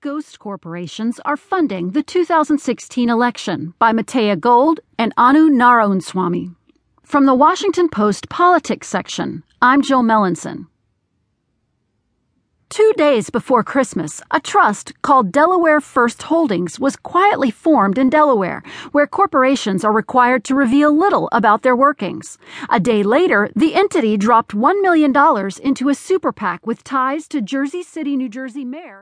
ghost corporations are funding the 2016 election by Matea Gold and Anu Narayanswamy. From the Washington Post Politics section, I'm Jill Melancon. Two days before Christmas, a trust called Delaware First Holdings was quietly formed in Delaware, where corporations are required to reveal little about their workings. A day later, the entity dropped $1 million into a super PAC with ties to Jersey City, New Jersey Mayor